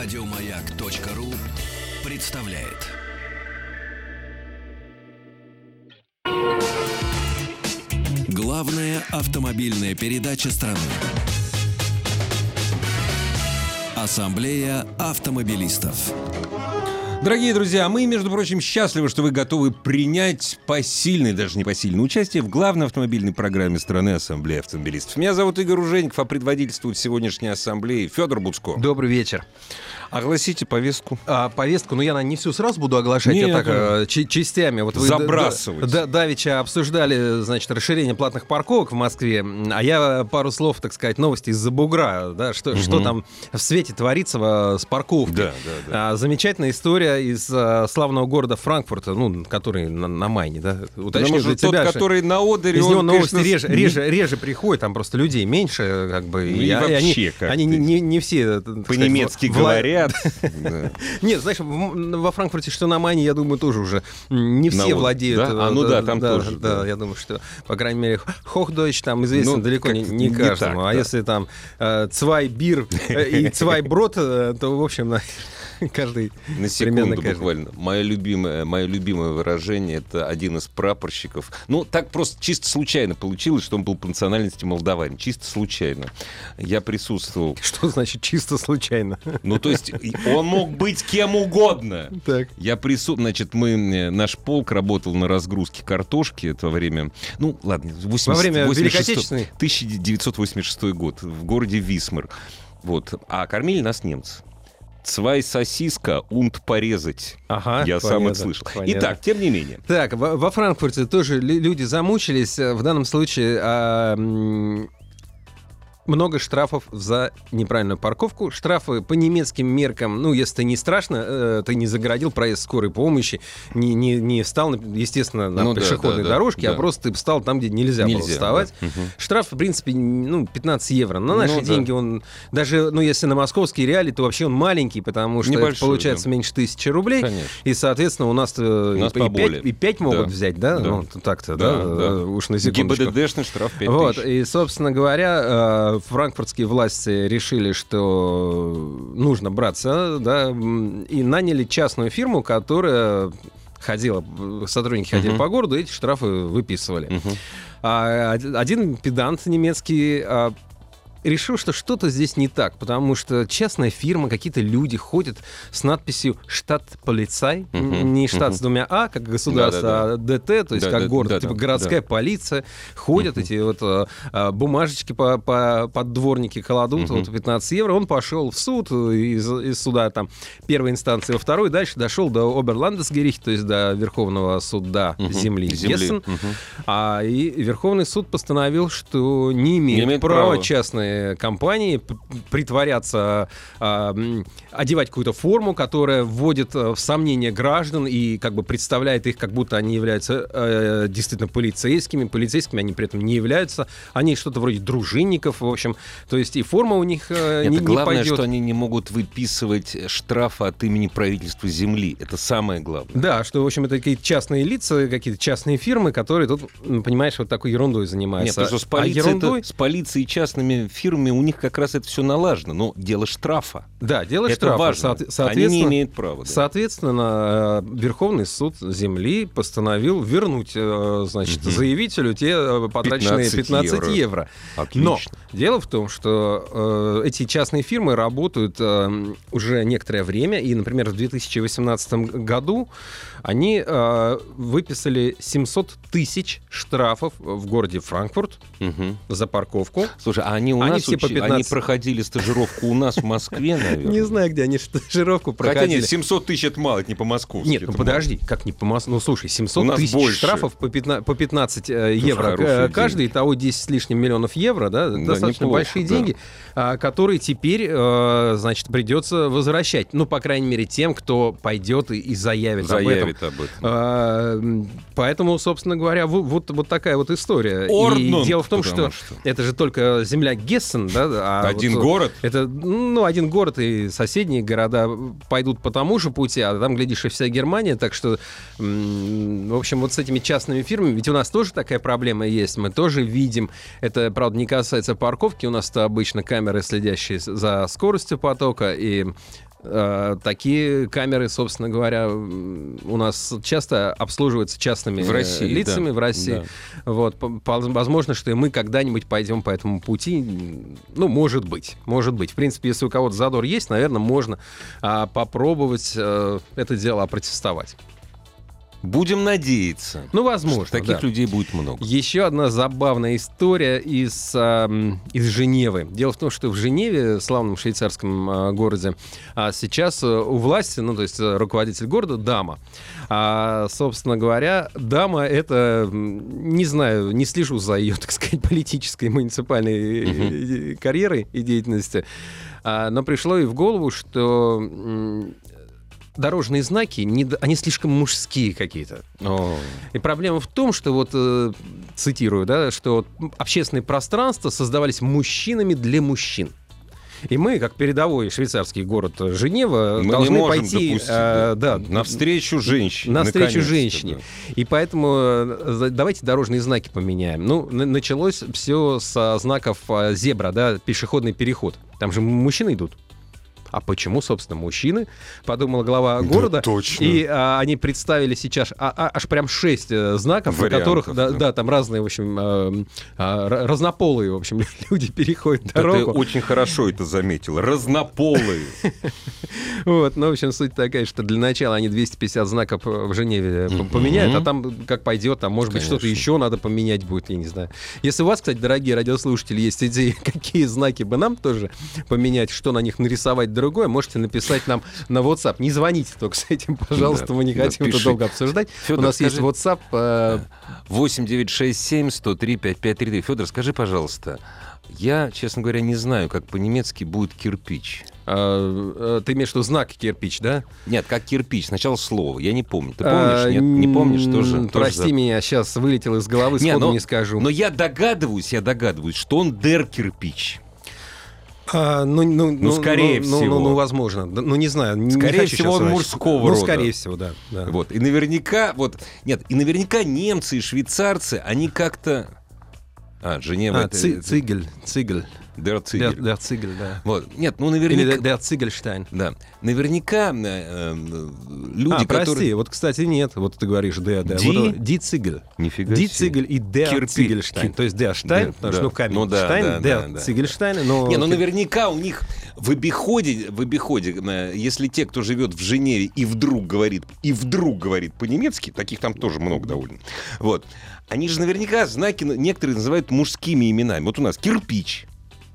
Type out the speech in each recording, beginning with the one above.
Радиомаяк.ру представляет. Главная автомобильная передача страны. Ассамблея автомобилистов. Дорогие друзья, мы, между прочим, счастливы, что вы готовы принять посильное, даже не посильное участие в главной автомобильной программе страны Ассамблеи автомобилистов. Меня зовут Игорь Ужеников, а предводительствует сегодняшней ассамблеи Федор Буцко. Добрый вечер. Огласите повестку. А, повестку, ну я на не всю сразу буду оглашать, Нет, я так э, чи- частями. Вот вы Забрасывать. Да, да, давеча обсуждали, значит, расширение платных парковок в Москве, а я пару слов, так сказать, новости из-за бугра, да, что, что там в свете творится э, с парковкой. Да, да, да. А, замечательная история из э, славного города Франкфурта, ну, который на, на Майне, да. Уточню для тот, тебя, что который на Одере, из него он, новости конечно, реже, реже, реже приходят, там просто людей меньше, как бы. Ну и а- вообще они, как-то. они не, не- не все э, По-немецки вла- говорят. Нет, знаешь, во Франкфурте, что на Майне, я думаю, тоже уже не все владеют. А, э, ну да, там тоже, Да, я думаю, что, по крайней мере, Хохдойч там известен Ну, далеко не, каждому. а если там э, Цвай Бир э, и Цвай Брод, э, то, в общем, каждый... На секунду каждый. буквально. Мое любимое, мое любимое выражение это один из прапорщиков. Ну, так просто чисто случайно получилось, что он был по национальности молдаванин. Чисто случайно. Я присутствовал. Что значит чисто случайно? Ну, то есть, он мог быть кем угодно. Так. Я присутствовал, значит, мы, э, наш полк работал на разгрузке картошки это время, ну, ладно, 80, Во время 86 Великой Отечественной? 1986 год в городе Висмар. Вот. А кормили нас немцы. Цвай сосиска, унт порезать. Ага, Я сам понятно, это слышал. понятно. Итак, тем не менее. Так, во, во Франкфурте тоже лю- люди замучились. В данном случае а, много штрафов за неправильную парковку. Штрафы по немецким меркам, ну, если ты не страшно, э, ты не загородил проезд скорой помощи, не, не, не встал, естественно, на Ну да, пешеходной да, да, дорожке, а да. просто ты встал там, где нельзя, было Нельзя, вставать. да. Штраф, в принципе, ну, 15 евро. На Ну наши да. деньги он, даже, ну, если на московские реалии, то вообще он маленький, потому что это получается да. меньше тысячи рублей. Конечно. И, соответствно, у нас, э, нас и, поболее. 5, и 5 могут Да. взять, да? Да. Ну, так-то, да, Да, да. э, уж на секундочку. ГИБДДшный штраф 5 Вот, тысяч. и, собственно говоря, э, франкфуртские власти решили, что нужно браться, да, и наняли частную фирму, которая ходила, сотрудники ходили Мгм. по городу, эти штрафы выписывали. Мгм. А од- один педант немецкий а, решил, что что-то здесь не так, потому что частная фирма, какие-то люди ходят с надписью «Штат полицай», Мгм. не штат Мгм. с двумя «а», как государство, Да-да-да. а «ДТ», то есть Да, как да, город, да, типа да, городская да. полиция, ходят Мгм. эти вот а, а, бумажечки по, по, под дворники кладут, Мгм. вот 15 евро, он пошел в суд, из, из суда там первой инстанции во второй, дальше дошел до Оберландесгерихт, то есть до Верховного суда Мгм. земли, Земли. Гессен. Мгм. А и Верховный суд постановил, что не имеет, Не имеет права, права. частные компании притворяться, а, м, одевать какую-то форму, которая вводит э, в сомнение граждан и как бы представляет их, как будто они являются э, действительно полицейскими. Полицейскими они при этом не являются. Они что-то вроде дружинников, в общем. То есть и форма у них э, Это не, не главное, пойдет. что они не могут выписывать штрафы от имени правительства земли. Это самое главное. Да, что, в общем, это какие-то частные лица, какие-то частные фирмы, которые тут, понимаешь, вот такой ерундой Нет, занимаются. потому что с А полицией, ерундой- с полицией и частными фирмами у них как раз это все налажено. Но дело штрафа. Да, дело это штрафа. важно. Соот- Они не соответственно, имеют права. да. Соответственно, э, Верховный суд земли постановил вернуть, э, значит, Мгм. заявителю те э, потраченные 15 15, евро. евро. Отлично. Но дело в том, что э, эти частные фирмы работают э, уже некоторое время, и, например, в 2018 году они э, выписали 700 тысяч штрафов в городе Франкфурт Мгм. за парковку. Слушай, а они у Они все по учи- 15. они проходили стажировку у нас в Москве, наверное. Не знаю, где они стажировку Хотя проходили. нет, 700 тысяч это мало, это не по-московски. Нет, ну подожди, как не по Мос- Ну слушай, У 700 нас тысяч штрафов по 15, по 15 э, евро. К- Каждый, деньги. того 10 с лишним миллионов евро, да, достаточно большие деньги, а, которые теперь, э, значит, придется возвращать. Ну, по крайней мере, тем, кто пойдет и, заявит, об этом. А, Поэтому, собственно говоря, во- вот, вот такая вот история. И дело в том, что, что. это же только земля Гессен, да? а Один вот, город? Это, ну, один город и соседние города пойдут по тому же пути, а там, глядишь, и вся Германия. Так что, в общем, вот с этими частными фирмами, ведь у нас тоже такая проблема есть. Мы тоже видим, это, правда, не касается парковки, у нас-то обычно камеры, следящие за скоростью потока, и Такие камеры, собственно говоря, у нас часто обслуживаются частными В э, России, лицами да, в России. Вот, по- по- возможно, что и мы когда-нибудь пойдем по этому пути. Ну, может быть, может быть. В принципе, если у кого-то задор есть, наверное, можно а, попробовать э, это дело опротестовать. Будем надеяться. Ну, возможно, что таких да. людей будет много. Еще одна забавная история из, ам, из Женевы. Дело в том, что в Женеве, славном швейцарском а, городе, а, сейчас а, у власти, ну, то есть а, руководитель города, дама. А, собственно говоря, дама это, не знаю, не слежу за ее, так сказать, политической, муниципальной э, карьерой и деятельностью, А, но пришло ей в голову, что дорожные знаки, не они слишком мужские какие-то. И проблема в том, что вот, э, цитирую, да, что вот общественные пространства создавались мужчинами для мужчин. И мы, как передовой швейцарский город Женева, мы должны пойти допустить, э, да, навстречу женщине. навстречу женщине. да. И поэтому э, давайте дорожные знаки поменяем. Ну, началось все со знаков э, зебра, да, пешеходный переход. Там же мужчины идут. А почему, собственно, мужчины? Подумала глава Да, города. точно. И а, они представили сейчас а- а- аж прям шесть э, знаков, Вариантов, которых, да, да. да, там разные, в общем, э, а, р- разнополые, в общем, люди переходят Да дорогу. Ты очень хорошо это заметил. Разнополые. Вот, ну, в общем, суть такая, что для начала они 250 знаков э, в Женеве Мгм. поменяют, а там как пойдет, там, может быть, что-то еще надо поменять будет, я не знаю. Если у вас, кстати, дорогие радиослушатели, есть идеи, какие знаки бы нам тоже поменять, что на них нарисовать другое, можете написать нам на WhatsApp. Не звоните только с этим, пожалуйста, Да, мы не да, хотим это долго обсуждать. У нас есть WhatsApp. э, 8967 103 5533. Федор, скажи, пожалуйста, я, честно говоря, не знаю, как по-немецки будет кирпич. э, э, ты имеешь в виду знак кирпич, да? Нет, как кирпич. Сначала слово. Я не помню. Ты помнишь? Нет, не помнишь тоже. Прости меня, сейчас вылетел из головы, Не, сходу но- не скажу. Но я догадываюсь, я догадываюсь, что он дер кирпич. А, ну, ну, ну, скорее ну, ну, всего. Ну, ну, возможно. Да, Ну, не знаю. не Скорее хочу всего, он мужского Ну, рода. скорее всего, да. да. Вот. И наверняка, вот, нет, и наверняка немцы и швейцарцы, они как-то... А, Женева, А, это... ци- Цигель, Цигель. Der Der, Ziegel. der Цигель, да. Вот. Нет, ну Или наверняка... der, der Цигельштайн. Да. Наверняка э, э, люди, а, прости, которые... вот, кстати, нет. Вот ты говоришь der, der. Ди? Вот, Ди Цигель. Нифига Ди себе. Цигель и der Кирпич. Цигельштайн. Ки- То есть der Штайн, Да, потому да. что, ну, камень Ну да, Штайн, да, der да. Цигельштайн, но... Не, ну наверняка у них в обиходе, в обиходе, э, если те, кто живет в Женеве и вдруг говорит, и вдруг говорит по-немецки, таких там тоже много довольно, вот, они же наверняка знаки на- некоторые называют мужскими именами. Вот у нас кирпич.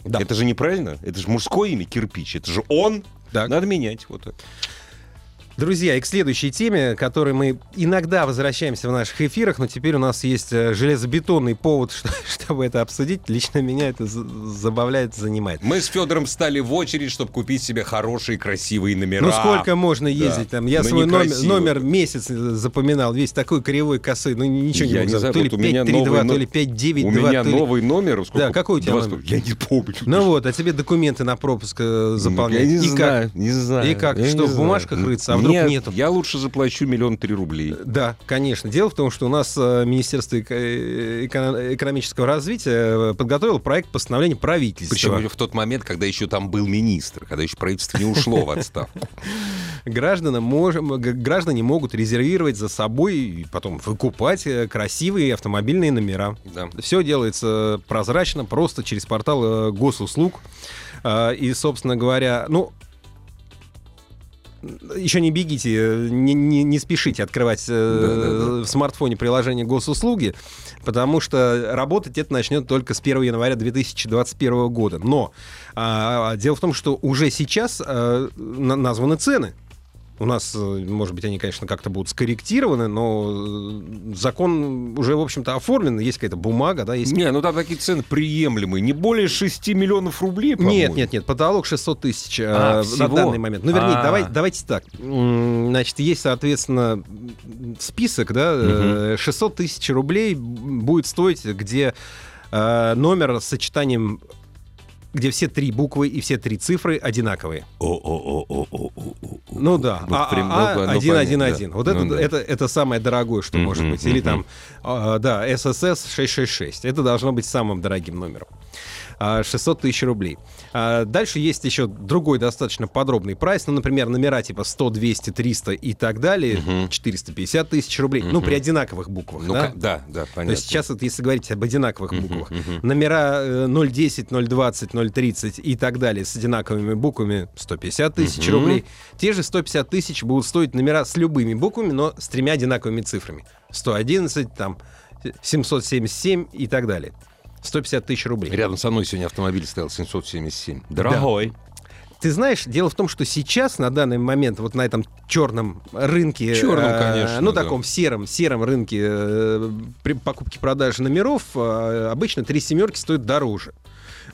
Да. Это же неправильно. Это же мужское имя кирпич. Это же он. Так. Надо менять. Вот так. Друзья, и к следующей теме, к которой мы иногда возвращаемся в наших эфирах, но теперь у нас есть э, железобетонный повод, что- чтобы это обсудить. Лично меня это за- забавляет, занимает. Мы с Федором стали в очередь, чтобы купить себе хорошие, красивые номера. Ну сколько можно ездить там? Я Ну, свой номер, номер месяц э, запоминал, весь такой кривой косой, ну ничего не Я не за- знаю, То ли вот у меня 532, новый то но- ли 592, У меня то ли- новый номер. Сколько? Да, какой у тебя Два номер? сто- Я не помню. Ну вот, а тебе документы на пропуск э, заполнять. Я не И знаю, как? не знаю. И как? Я Что, не в бумажках рыться, а вдруг Нет, нету? Я лучше заплачу миллион три рублей. Да, конечно. Дело в том, что у нас э, Министерство э, эко- экономического развития э, подготовило проект постановления правительства. Причем в тот момент, когда еще там был министр, когда еще правительство не ушло в отставку. Граждане, можем, граждане могут резервировать за собой и потом выкупать красивые автомобильные номера. Да. Все делается прозрачно, просто через портал госуслуг. И, собственно говоря, ну, еще не бегите, не, не- не спешите открывать э, Да-да-да. в смартфоне приложение госуслуги, потому что работать это начнет только с 1 января 2021 года. Но а, дело в том, что уже сейчас на- названы цены. У нас, э, может быть, они, конечно, как-то будут скорректированы, но э, закон уже, в общем-то, оформлен, есть какая-то бумага, да, есть Не, ну там такие цены приемлемые. Не более 6 миллионов рублей, по-моему. Нет, нет, нет, потолок 600 тысяч э, А, на всего? данный момент. Ну, вернее, А. давай, давайте так. Значит, есть, соответственно, список, да, э, 600 тысяч рублей будет стоить, где э, номер с сочетанием где все три буквы и все три цифры одинаковые. О-о-о-о-о-о-о. Ну да, Ну, а, прям, а, ну, а, ну, один, один, понятно, один. да. Вот это, Ну, да. это, это самое дорогое, что Мгм, может быть. Или мгм. там, да, SSS 666. Это должно быть самым дорогим номером. А, 600 тысяч рублей. А, Дальше есть еще другой достаточно подробный прайс, ну, например, номера типа 100, 200, 300 и так далее, 450 тысяч рублей, ну, при одинаковых буквах, Ну, да? да, да, понятно. То есть сейчас вот если говорить об одинаковых буквах, номера э, 010, 020, 030 и так далее с одинаковыми буквами 150 тысяч рублей. Те же 150 тысяч будут стоить номера с любыми буквами, но с тремя одинаковыми цифрами. 111, там, 777 и так далее. 150 тысяч рублей. Рядом со мной сегодня автомобиль стоял 777. Дорогой. Ты знаешь, дело в том, что сейчас, на данный момент, вот на этом черном рынке, Чёрном, э, конечно, ну, да. таком сером, сером рынке э, при покупке продажи номеров, э, обычно три семерки стоят дороже.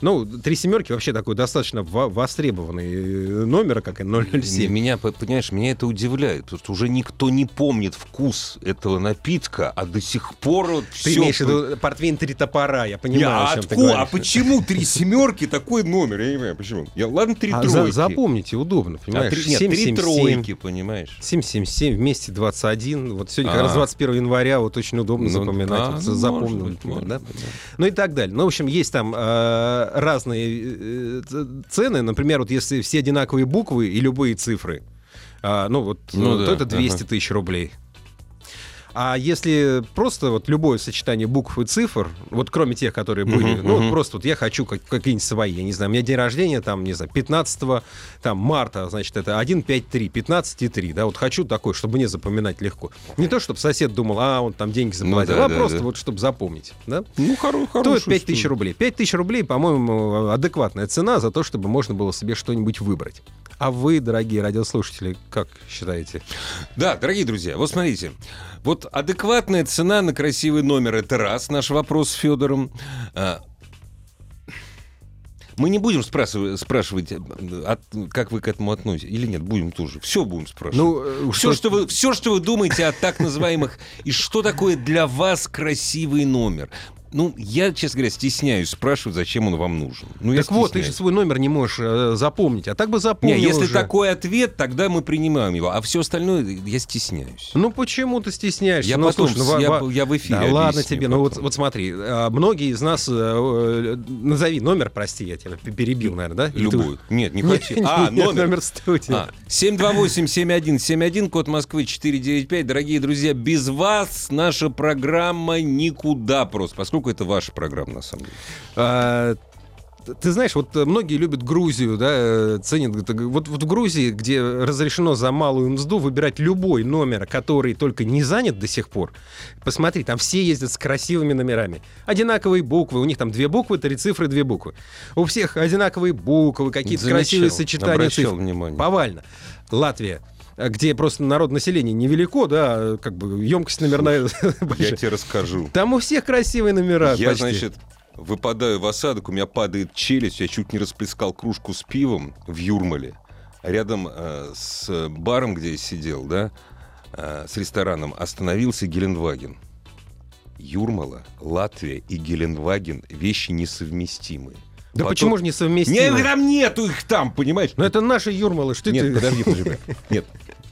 Ну, три семерки вообще такой достаточно во- востребованный э, номер, как и 007. Меня, по- понимаешь, меня это удивляет, потому что уже никто не помнит вкус этого напитка, а до сих пор вот Ты всё имеешь в виду портвейн три топора, я понимаю, Я, о чем ты откуда? говоришь. а почему три семерки такой номер? Я не понимаю, почему. Я, ладно, три А тройки. за- запомните, удобно, А понимаешь? три- нет, три 777. тройки, понимаешь? 777 вместе 21. Вот сегодня как А. раз 21 января, вот очень удобно Ну, запоминать. а, вот ну, запомнил, да? да. Ну и так далее. Ну, в общем, есть там э, разные э, цены. Например, вот если все одинаковые буквы и любые цифры, а, ну вот, Ну то да, это 200 ага. тысяч рублей. А если просто вот любое сочетание букв и цифр, вот кроме тех, которые были, Мгм, ну вот мгм. просто вот я хочу как, какие-нибудь свои, я не знаю, у меня день рождения там, не знаю, 15 там, марта, значит, это 1, 5, 3, 15 и 3, да, вот хочу такой, чтобы мне запоминать легко. Не то, чтобы сосед думал, а, он там деньги заплатил, да, а да, просто да. вот, чтобы запомнить, да. Ну, хоро- Стоит хорошая 5 тысяч рублей. 5 тысяч рублей, по-моему, адекватная цена за то, чтобы можно было себе что-нибудь выбрать. А вы, дорогие радиослушатели, как считаете? Да, дорогие друзья, вот смотрите. Вот адекватная цена на красивый номер — это раз, наш вопрос с Федором. А, Мы не будем спрашивать, спрашивать, э, от- как вы к этому относитесь. Или нет, будем тоже. Все будем спрашивать. Ну, э, все, что вы, все, что вы думаете о так называемых... И что такое для вас красивый номер? Ну, я, честно говоря, стесняюсь спрашивать, зачем он вам нужен. Ну, я Так вот, ты же свой номер не можешь э, запомнить. А так бы запомнил Не, если уже. такой ответ, тогда мы принимаем его. А все остальное я стесняюсь. Ну почему ты стесняешься? Я ну, потом, слушай, ну, я, во- я в эфире Да ладно тебе, ну вот, потом. вот смотри, а, многие из нас, э, э, назови номер, прости, я тебя перебил, наверное, да? Или ты- Любую. Нет, не Нет, хочу. А, нет, номер. номер студии. А, 728-7171, код Москвы 495. Дорогие друзья, без вас наша программа никуда просто, поскольку это ваша программа, на самом деле. А, Ты знаешь, вот многие любят Грузию, да, э, ценят. Вот, вот в Грузии, где разрешено за малую мзду выбирать любой номер, который только не занят до сих пор, посмотри, там все ездят с красивыми номерами. Одинаковые буквы, у них там две буквы, три цифры, две буквы. У всех одинаковые буквы, какие-то красивые сочетания обращал цифр. внимание. Повально. Латвия где просто народ населения невелико, да, как бы емкость номерная Я большая. тебе расскажу. Там у всех красивые номера. Я, почти. значит, выпадаю в осадок, у меня падает челюсть, я чуть не расплескал кружку с пивом в Юрмале. Рядом э, с баром, где я сидел, да, э, с рестораном, остановился Гелендваген. Юрмала, Латвия и Гелендваген — вещи несовместимые. Да Потом- почему же не? Нет, там нету их там, понимаешь? Ну это наши Юрмалы, что Нет, ты... подожди, подожди. Нет,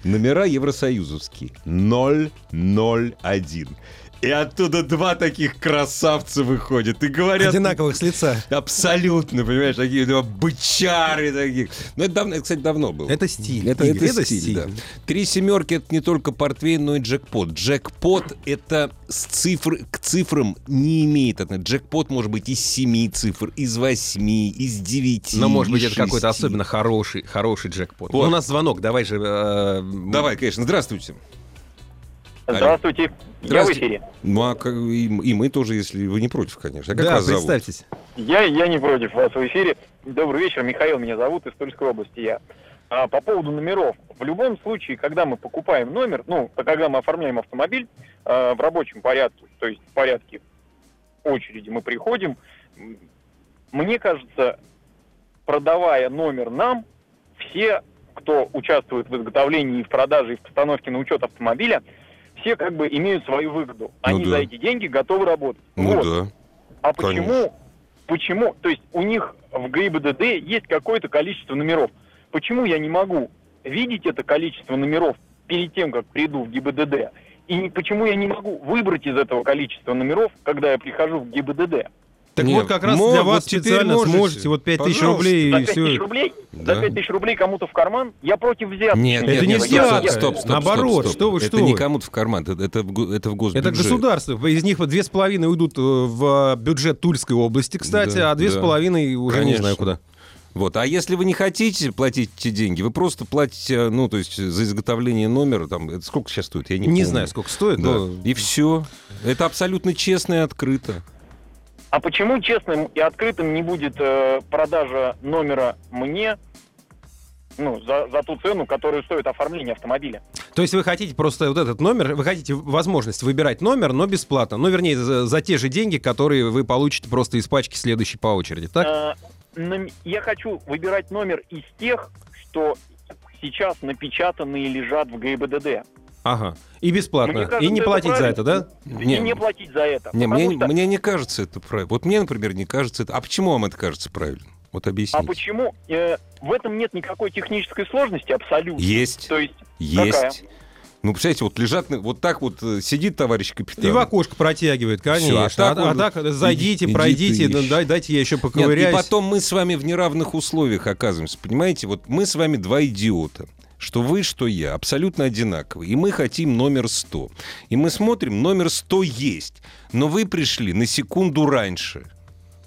номера евросоюзовские. 001. И оттуда два таких красавца выходят и говорят... Одинаковых с лица. Абсолютно, понимаешь, такие два бычары таких. Ну, это, давно, это, кстати, давно было. Это стиль. Это, Игорь, это стиль, да. Три семерки это не только портвейн, но и джекпот. Джекпот это с цифр к цифрам не имеет. отношения. Джекпот может быть из семи цифр, из восьми, из девяти. Но может быть из это какой-то особенно хороший, хороший джекпот. Вот. Ну, у нас звонок, давай же... э, Давай, конечно. Здравствуйте. Здравствуйте, я в Здравствуйте. эфире. Ну, а как- и, и мы тоже, если вы не против, конечно. А как Да, вас зовут? представьтесь. Я, я не против вас в эфире. Добрый вечер, Михаил меня зовут, из Тульской области я. А, по поводу номеров. В любом случае, когда мы покупаем номер, ну, когда мы оформляем автомобиль а, в рабочем порядке, то есть в порядке очереди мы приходим, мне кажется, продавая номер нам, все, кто участвует в изготовлении в продаже и в постановке на учет автомобиля, все как бы имеют свою выгоду. Они да. за эти деньги готовы работать. Ну Вот. да. А Конечно. почему, почему, то есть у них в ГИБДД есть какое-то количество номеров. Почему я не могу видеть это количество номеров перед тем, как приду в ГИБДД? И почему я не могу выбрать из этого количества номеров, когда я прихожу в ГИБДД? Так Не, вот как раз мо- для вот вас теперь специально можете. сможете вот 5 тысяч рублей За и 5 все. тысяч рублей, Да. за 5 тысяч рублей кому-то в карман, я против взятки. Нет, Это нет, не нет, взятка. стоп, стоп, стоп, Наоборот, стоп, стоп. что вы, Это что не вы. кому-то в карман, это, это, в го- это в госбюджет. Это государство. Из них вот две с половиной уйдут э, в бюджет Тульской области, кстати, Да, а две с да. половиной уже не Конечно. знаю куда. Вот. А если вы не хотите платить эти деньги, вы просто платите, ну, то есть за изготовление номера, там, это сколько сейчас стоит? Я не, Не, помню. знаю, сколько стоит, Да. но... И все. Это абсолютно честно и открыто. А почему честным и открытым не будет э, продажа номера мне, ну, за, за ту цену, которую стоит оформление автомобиля? То есть вы хотите просто вот этот номер, вы хотите возможность выбирать номер, но бесплатно. Ну, вернее, за, за те же деньги, которые вы получите просто из пачки следующей по очереди, так? Э, я хочу выбирать номер из тех, что сейчас напечатаны и лежат в ГИБДД. Ага. И бесплатно. Мне кажется, и не это платить за это, правильно. да? И не платить за это. Не, мне, что- мне не кажется это правильно. Вот мне, например, не кажется это. А почему вам это кажется правильно? Вот объясните. А почему? Э, в этом нет никакой технической сложности абсолютно. Есть, То есть есть. какая? Ну, представляете, вот лежат, на- вот так вот э, сидит товарищ капитан. И в окошко протягивает, конечно. Всё, а а, так а он- так зайдите, иди- иди пройдите, ты ищи. дай- дайте я еще Нет, поковыряюсь. и потом мы с вами в неравных условиях оказываемся. Понимаете, вот мы с вами два идиота. Что вы, что я, абсолютно одинаковые. И мы хотим номер 100. И мы смотрим, номер 100 есть. Но вы пришли на секунду раньше.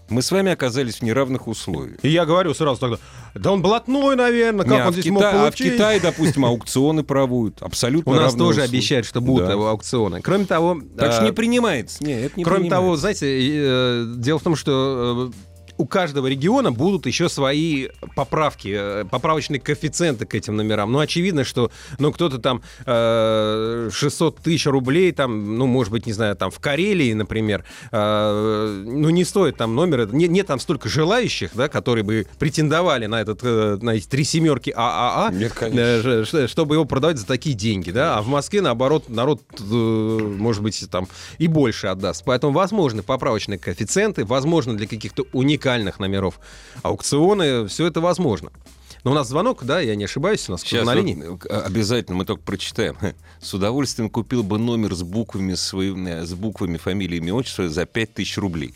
Мы с вами оказались в неравных условиях. И я говорю сразу тогда, да он блатной, наверное, как Не, а, он в здесь Кита- мог а в получить? Китае, допустим, аукционы проводят. Абсолютно У нас тоже условия. обещают, что будут Да. аукционы. Кроме того... Так что а, не принимается. Не, это не Кроме того, принимается. знаете, э, дело в том, что э, у каждого региона будут еще свои поправки, э, поправочные коэффициенты к этим номерам. Ну, очевидно, что ну, кто-то там э, 600 тысяч рублей, там, ну, может быть, не знаю, там в Карелии, например, э, ну, не стоит там номер, нет, нет там столько желающих, да, которые бы претендовали на, этот, э, на эти три семерки ААА, Нет, конечно. э, ш- чтобы его продавать за такие деньги, да, а в Москве, наоборот, народ, э, может быть, там и больше отдаст. Поэтому возможны поправочные коэффициенты, возможно, для каких-то уникальных номеров аукционы, все это возможно. Но у нас звонок, да, я не ошибаюсь, у нас Сейчас на линии. э, обязательно мы только прочитаем. С удовольствием купил бы номер с буквами, своими, с буквами фамилии, имя, отчество за 5000 рублей.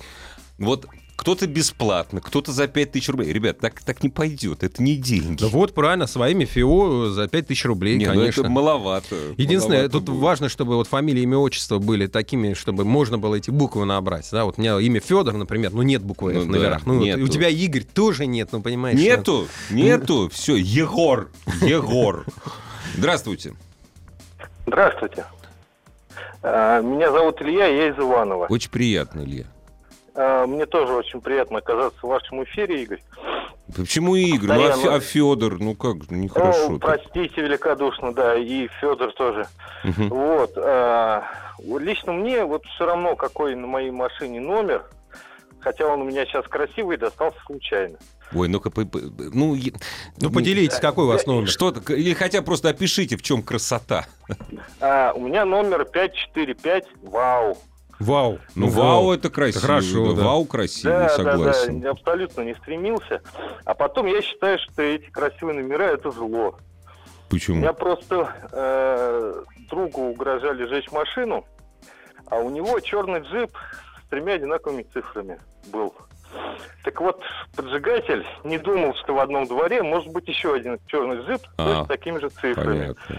Вот кто-то бесплатно, кто-то за 5000 рублей. Ребят, так, так не пойдет, это не деньги. Да вот, правильно, своими ФИО за 5000 рублей, Не, ну конечно. это маловато. Единственное, маловато тут будет. важно, чтобы вот фамилия, имя, отчество были такими, чтобы можно было эти буквы набрать. Да, вот у меня имя Федор, например, ну нет буквы Ну F на да, верах. Ну, нету. у тебя Игорь тоже нет, ну понимаешь. что- Нету, нету, все, Егор, Егор. Здравствуйте. Здравствуйте. А, Меня зовут Илья, я из Иванова. Очень приятно, Илья. А, Мне тоже очень приятно оказаться в вашем эфире, Игорь. Почему Игорь? Ну, а, Постоянно. А Федор? Ну как, нехорошо. Ну, простите великодушно, да, и Федор тоже. Мгм. Вот. а, Лично мне вот все равно, какой на моей машине номер, хотя он у меня сейчас красивый, достался случайно. Ой, ну-ка, ну, Ну поделитесь, какой у вас номер. Что то или хотя просто опишите, в чем красота. А, У меня номер 545 ВАУ. Вау. Ну, вау, это красиво. Это хорошо, да. Вау, красиво, Да, согласен. да, да, абсолютно не стремился. А потом я считаю, что эти красивые номера это зло. У Почему? меня просто э, другу угрожали сжечь машину, а у него черный джип с тремя одинаковыми цифрами был. Так вот, поджигатель не думал, что в одном дворе может быть еще один черный джип А, с такими же цифрами. Понятно.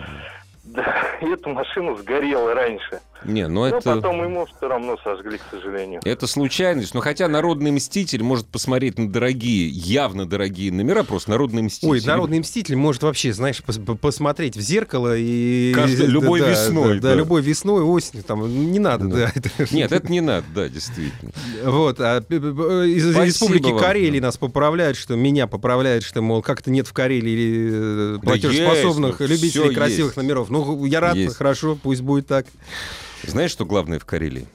Да, и эта машина сгорела раньше. Не, ну Но это... потом ему все равно сожгли, к сожалению. Это случайность, но хотя народный мститель может посмотреть на дорогие, явно дорогие номера, просто народный мститель. Ой, народный мститель может вообще, знаешь, пос- по- посмотреть в зеркало и... Каждый- Да, любой да, весной, Да, да. да, любой весной, осенью, там, не надо, да. это- Нет, это не надо, да, действительно. Вот, а из Спасибо республики вам. Карелии нас поправляют, что меня поправляют, что, мол, как-то нет в Карелии э, Да платежеспособных есть, ну, любителей красивых есть. номеров. Ну, я рад, Есть. хорошо, пусть будет так. Знаешь, что главное в Карелии?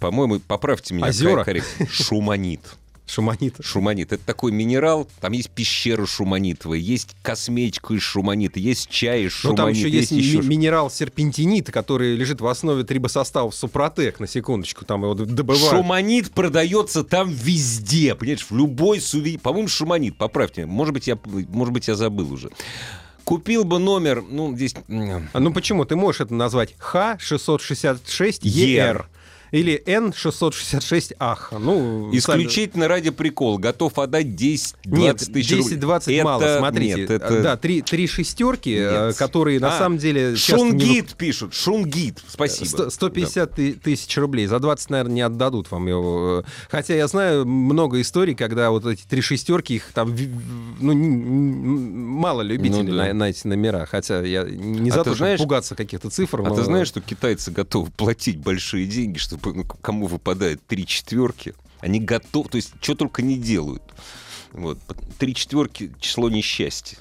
По-моему, поправьте меня. Озера. корректно. Шуманит. Шуманит. Шуманит. Это такой минерал, там есть пещера шуманитовая, есть косметика из шуманита, есть чай из Ну, шуманита. там еще есть ми- еще минерал серпентинит, который лежит в основе трибосостава Супротек, на секундочку, там его добывают. Шуманит продается там везде, понимаешь, в любой сувенир. По-моему, шуманит, поправьте меня. Может быть, я, может быть, я забыл уже. Купил бы номер, ну, здесь... А, Ну почему? Ты можешь это назвать Х-666-ЕР. Или N666 ах. Ну, Исключительно ради прикола. Готов отдать 10-20 Нет, тысяч рублей. 10-20 Это- мало, смотрите. Нет, это... Да, три, три шестерки, э, Нет. которые на А, самом деле... часто не Шунгит пишут. Шунгит. Спасибо. Сто- 150 ты- тысяч рублей. За 20, наверное, не отдадут вам его. Хотя я знаю много историй, когда вот эти три шестерки, их там ну, мало любителей Ну да. на, на эти номера. Хотя я не А за то, знаешь- пугаться каких-то цифр. А но- ты знаешь, что китайцы готовы платить большие деньги, чтобы ну, кому выпадает три четверки? Они готовы, то есть что только не делают. Вот. Три четверки число несчастья.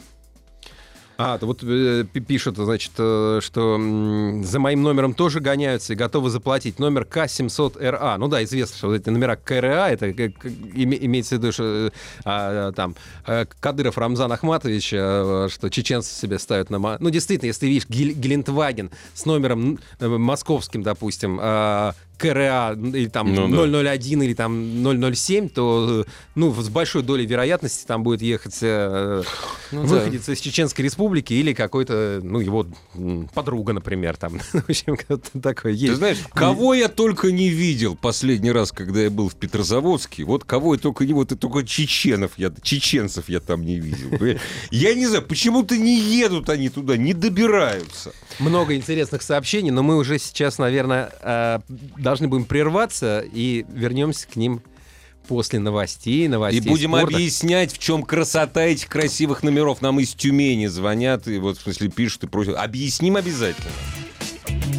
А, вот э, пи- пишут, значит, э, что м, за моим номером тоже гоняются и готовы заплатить. Номер К700РА. Ну да, известно, что вот эти номера КРА, это как- как име- имеется в виду, что э, а, там э, Кадыров Рамзан Ахматович, э, что чеченцы себе ставят на... Ну, действительно, если ты видишь Гелендваген с номером э, московским, допустим, а, КРА или там Ну да. 001 или там 007, то ну, с большой долей вероятности там будет ехать э, Ну да. выходец из Чеченской Республики или какой-то, ну, его подруга, например, там. В общем, кто-то такое Ты есть. знаешь, кого я только не видел последний раз, когда я был в Петрозаводске. Вот кого я только не... Вот и только чеченов я, чеченцев я там не видел. Я не знаю, почему-то не едут они туда, не добираются. Много интересных сообщений, но мы уже сейчас, наверное, э, должны будем прерваться и вернемся к ним после новостей, И новостей будем спорта. объяснять, в чем красота этих красивых номеров. Нам из Тюмени звонят, и вот в смысле пишут и просят. Объясним обязательно.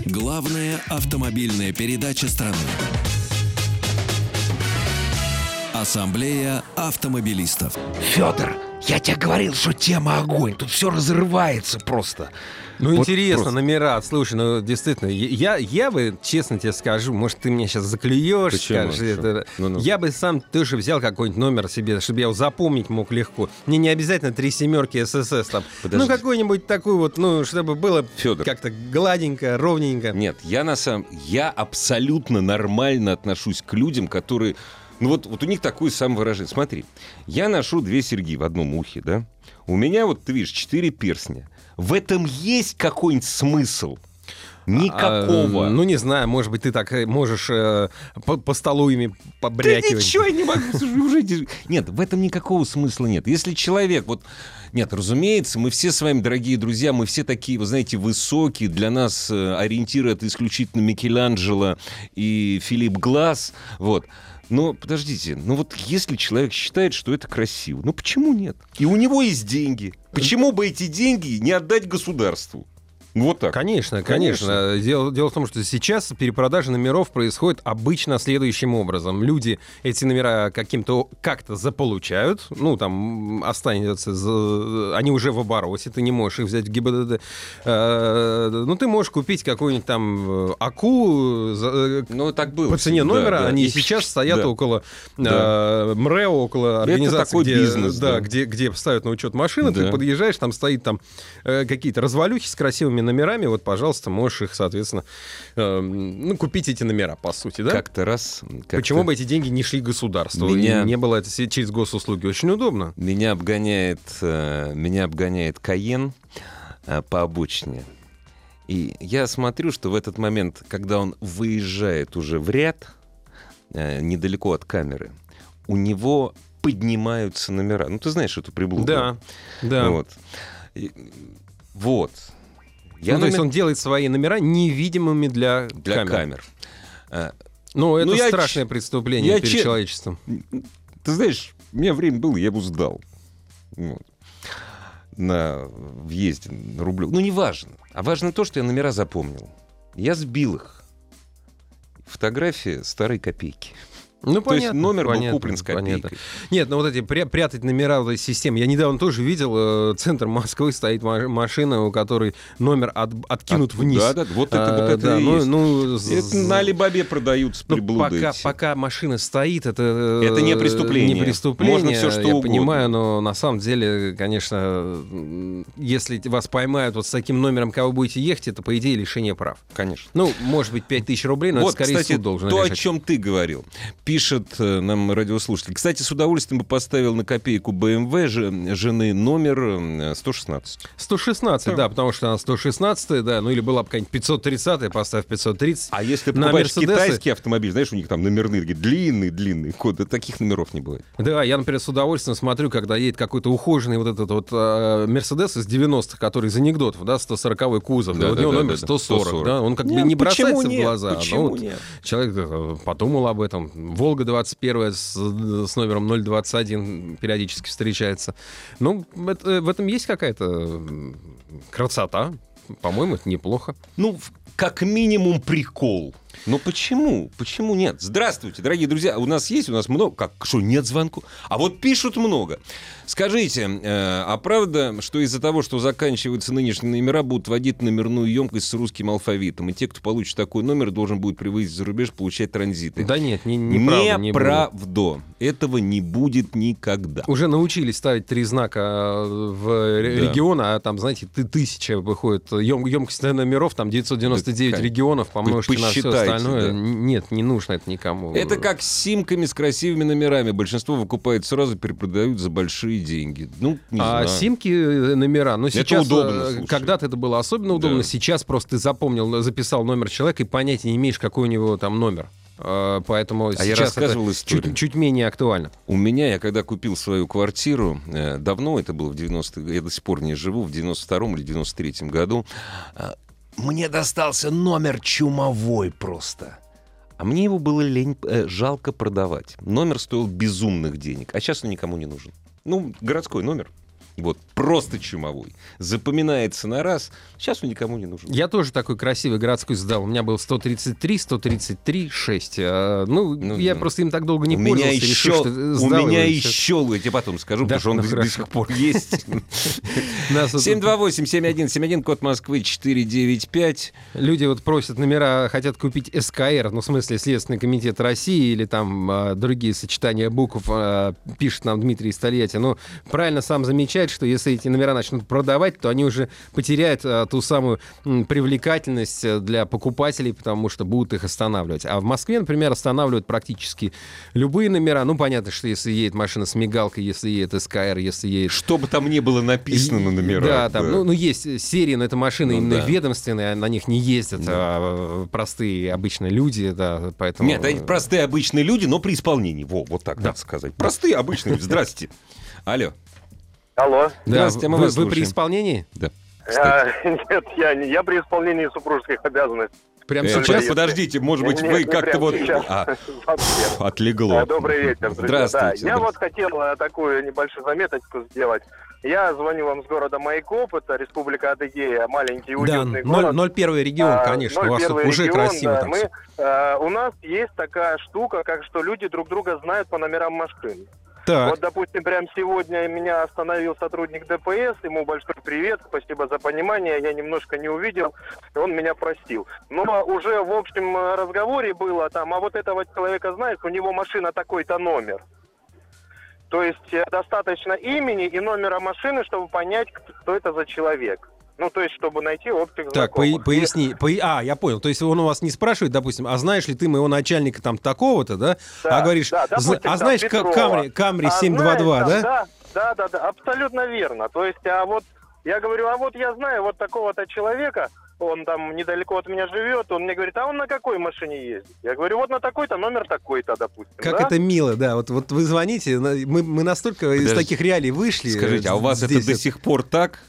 Главная автомобильная передача страны. Ассамблея автомобилистов. Федор, я тебе говорил, что тема огонь. Тут все разрывается просто. Ну, Вот интересно, просто. номера. Слушай, ну, действительно, я, я бы, честно тебе скажу, может, ты меня сейчас заклюешь, Почему? скажешь, это- Ну-ну. я бы сам тоже взял какой-нибудь номер себе, чтобы я его запомнить мог легко. Мне не обязательно три семерки ССС там. Подожди. Ну, какой-нибудь такой вот, ну, чтобы было Федор. как-то гладенько, ровненько. Нет, я на самом... Я абсолютно нормально отношусь к людям, которые... Ну вот, вот у них такое самовыражение. Смотри, я ношу две серьги в одном ухе, да? У меня вот, ты видишь, четыре перстня. В этом есть какой-нибудь смысл? Никакого. А, ну, не знаю, может быть, ты так э, можешь э, по, по столу ими Да побрякивать. ничего я не могу уже... Нет, в этом никакого смысла нет. Если человек, вот... Нет, разумеется, мы все с вами, дорогие друзья, мы все такие, вы знаете, высокие. Для нас э, ориентиры это исключительно Микеланджело и Филипп Глаз. Вот. Но подождите, ну вот если человек считает, что это красиво, ну почему нет? И у него есть деньги. Почему бы эти деньги не отдать государству? Ну, Вот так. Конечно, конечно. Дело, дело в том, что сейчас перепродажа номеров происходит обычно следующим образом. Люди эти номера каким-то как-то заполучают, ну, там останется, за- они уже в обороте, ты не можешь их взять в ГИБДД. Э, Ну, ты можешь купить какую-нибудь там э, АКУ за- э, Ну, так было. по цене номера, да. они И- сейчас стоят да. около Да. э, МРЭО, около Это организации, такой где, бизнес, да, да. Где, где ставят на учет машины, Да. ты подъезжаешь, там стоит там э, какие-то развалюхи с красивыми номерами, вот, пожалуйста, можешь их, соответственно, э, ну, купить эти номера, по сути, да? Как-то раз... как-то- Почему бы эти деньги не шли государству? Меня- И не было это через госуслуги. Очень удобно. Меня обгоняет, э, меня обгоняет Каен э, по обочине. И я смотрю, что в этот момент, когда он выезжает уже в ряд, э, недалеко от камеры, у него поднимаются номера. Ну, ты знаешь эту приблуду. Да, да. Вот. И- вот. Я ну, то есть номер- он делает свои номера невидимыми для, для камер. камер. Э, Ну, это Ну, страшное ч- преступление я перед че- человечеством. Ты знаешь, у меня время было, я бы сдал. Вот. На въезде на Рублев. Ну, не важно. А важно то, что я номера запомнил. Я сбил их. Фотография старой копейки. Ну, То есть понятно, номер был понятно, куплен с понятно. копейкой. Нет, ну вот эти пря- прятать номера в этой системе. Я недавно тоже видел, э, центр Москвы стоит ма- машина, у которой номер от- откинут А, вниз. Да, да, вот это, А, вот это да, и ну, есть. ну, Это на Алибабе продаются ну, приблуды пока, пока машина стоит, это, э, Это не преступление. Не преступление, Можно всё, что я угодно. понимаю, но на самом деле, конечно, если вас поймают вот с таким номером, кого вы будете ехать, это, по идее, лишение прав. Конечно. Ну, может быть, 5000 рублей, но вот, это скорее кстати, суд должен то, о решать. чем ты говорил. Пишет э, нам радиослушатель. Кстати, с удовольствием бы поставил на копейку BMW же- жены номер э, 116. 116, да, потому что она 116, да, ну или была бы какая-нибудь 530, поставь 530. А если На покупаешь «Мерседесы»? китайский автомобиль, знаешь, у них там номерные такие длинные-длинные коды, таких номеров не бывает. Да, я, например, с удовольствием смотрю, когда едет какой-то ухоженный вот этот вот э, Мерседес из 90-х, который из анекдотов, да, 140-й кузов, да, Да, у да, него да, номер да, да. 140, 140. да, он как бы не бросается нет? в глаза. но Почему вот нет? Человек подумал об этом. Волга 21 с, с номером 021 периодически встречается. Ну, это- в этом есть какая-то красота. По-моему, это неплохо. Ну, как минимум прикол. Но почему? Почему нет? Здравствуйте, дорогие друзья. У нас есть, у нас много. Как, что, нет звонку? А вот пишут много. Скажите, э, а правда, что из-за того, что заканчиваются нынешние номера, будут вводить номерную емкость с русским алфавитом? И те, кто получит такой номер, должен будет выезде за рубеж получать транзиты. Да нет, не, неправда. не будет. Неправда. Этого не будет никогда. Уже научились ставить три знака э, в Да. региона, а там, знаете, ты тысяча выходит. Ем, емкость номеров, там 999 Да, регионов, помножьте на все остальное. да. Нет, не нужно это никому. Это как с симками с красивыми номерами. Большинство выкупают сразу, перепродают за большие деньги. Ну, не А знаю. симки э, номера, ну сейчас удобно, э, когда-то это было особенно удобно, Да. сейчас просто ты запомнил, записал номер человека и понятия не имеешь, какой у него там номер. Э, Поэтому А я сейчас это рассказывал историю. чуть, чуть менее актуально. У меня, я когда купил свою квартиру, э, давно это было, в 90 я до сих пор не живу, в 92-м или 93-м году, а, Мне достался номер чумовой просто. а мне его было лень, э, жалко продавать. Номер стоил безумных денег, а сейчас он никому не нужен. Ну, городской номер. Вот, просто чумовой. Запоминается на раз, сейчас он никому не нужен. Я тоже такой красивый городской сдал. У меня был 133, 133, 6. А, ну, Ну, я да. просто им так долго не у пользовался. меня решил, еще, у сдал меня его, еще, я тебе потом скажу, Да, потому что он ну, до, до хорошо. сих пор есть. Нас вот 728-7171, код Москвы 495. Люди вот просят номера, хотят купить СКР, ну, в смысле, Следственный комитет России или там а, другие сочетания букв, а, пишет нам Дмитрий из Тольятти. Но правильно сам замечает, что если эти номера начнут продавать, то они уже потеряют а, ту самую м, привлекательность э, для покупателей, потому что будут их останавливать. А в Москве, например, останавливают практически любые номера. Ну, понятно, что если едет машина с мигалкой, если едет СКР, если едет Что бы там ни было написано на номерах. да, там, Ну, ну, есть серии, но это машины Ну, именно да. ведомственные, а на них не ездят а, простые обычные люди, да, поэтому... Нет, они простые обычные люди, но при исполнении. Во, вот так Да. надо сказать. Простые обычные. Здрасте. Алло. Алло. Да, Здравствуйте, а мы вы, вас вы при исполнении? Да. А, нет, я не. Я при исполнении супружеских обязанностей. Прямо Э, сейчас? сейчас, подождите, может быть, Нет, вы как-то вот... сейчас. А, фу, отлегло. А, Добрый вечер, друзья. Здравствуйте. Да, я вот хотел э, такую небольшую заметочку сделать. Я звоню вам с города Майкоп, это Республика Адыгея, маленький Да, уютный город. 0, 01 регион, А, конечно, у вас тут 01 уже регион, красиво да, там мы, всё. э, У нас есть такая штука, как что люди друг друга знают по номерам машин. Так, Вот, допустим, прям сегодня меня остановил сотрудник ДПС, ему большой привет, спасибо за понимание, я немножко не увидел, он меня простил. Но уже в общем разговоре было там, а вот этого человека знаешь, у него машина такой-то номер. То есть э, достаточно имени и номера машины, чтобы понять, кто это за человек. Ну, то есть, чтобы найти общих так, знакомых. по- поясни. по- а, я понял. То есть он у вас не спрашивает, допустим, а знаешь ли ты моего начальника там такого-то, да? Да, а говоришь, да, «Зна- допустим, а знаешь, Петрова. Камри, Камри А 722, знаешь, да? Да, да, да, да, абсолютно верно. То есть, а вот я говорю, а вот я знаю вот такого-то человека, он там недалеко от меня живет, он мне говорит, а он на какой машине ездит? Я говорю, вот на такой-то, номер такой-то, допустим. Как да? это мило, да. Вот, вот вы звоните, мы, мы настолько из Подожди. таких реалий вышли. Скажите, а у вас это до сих пор так?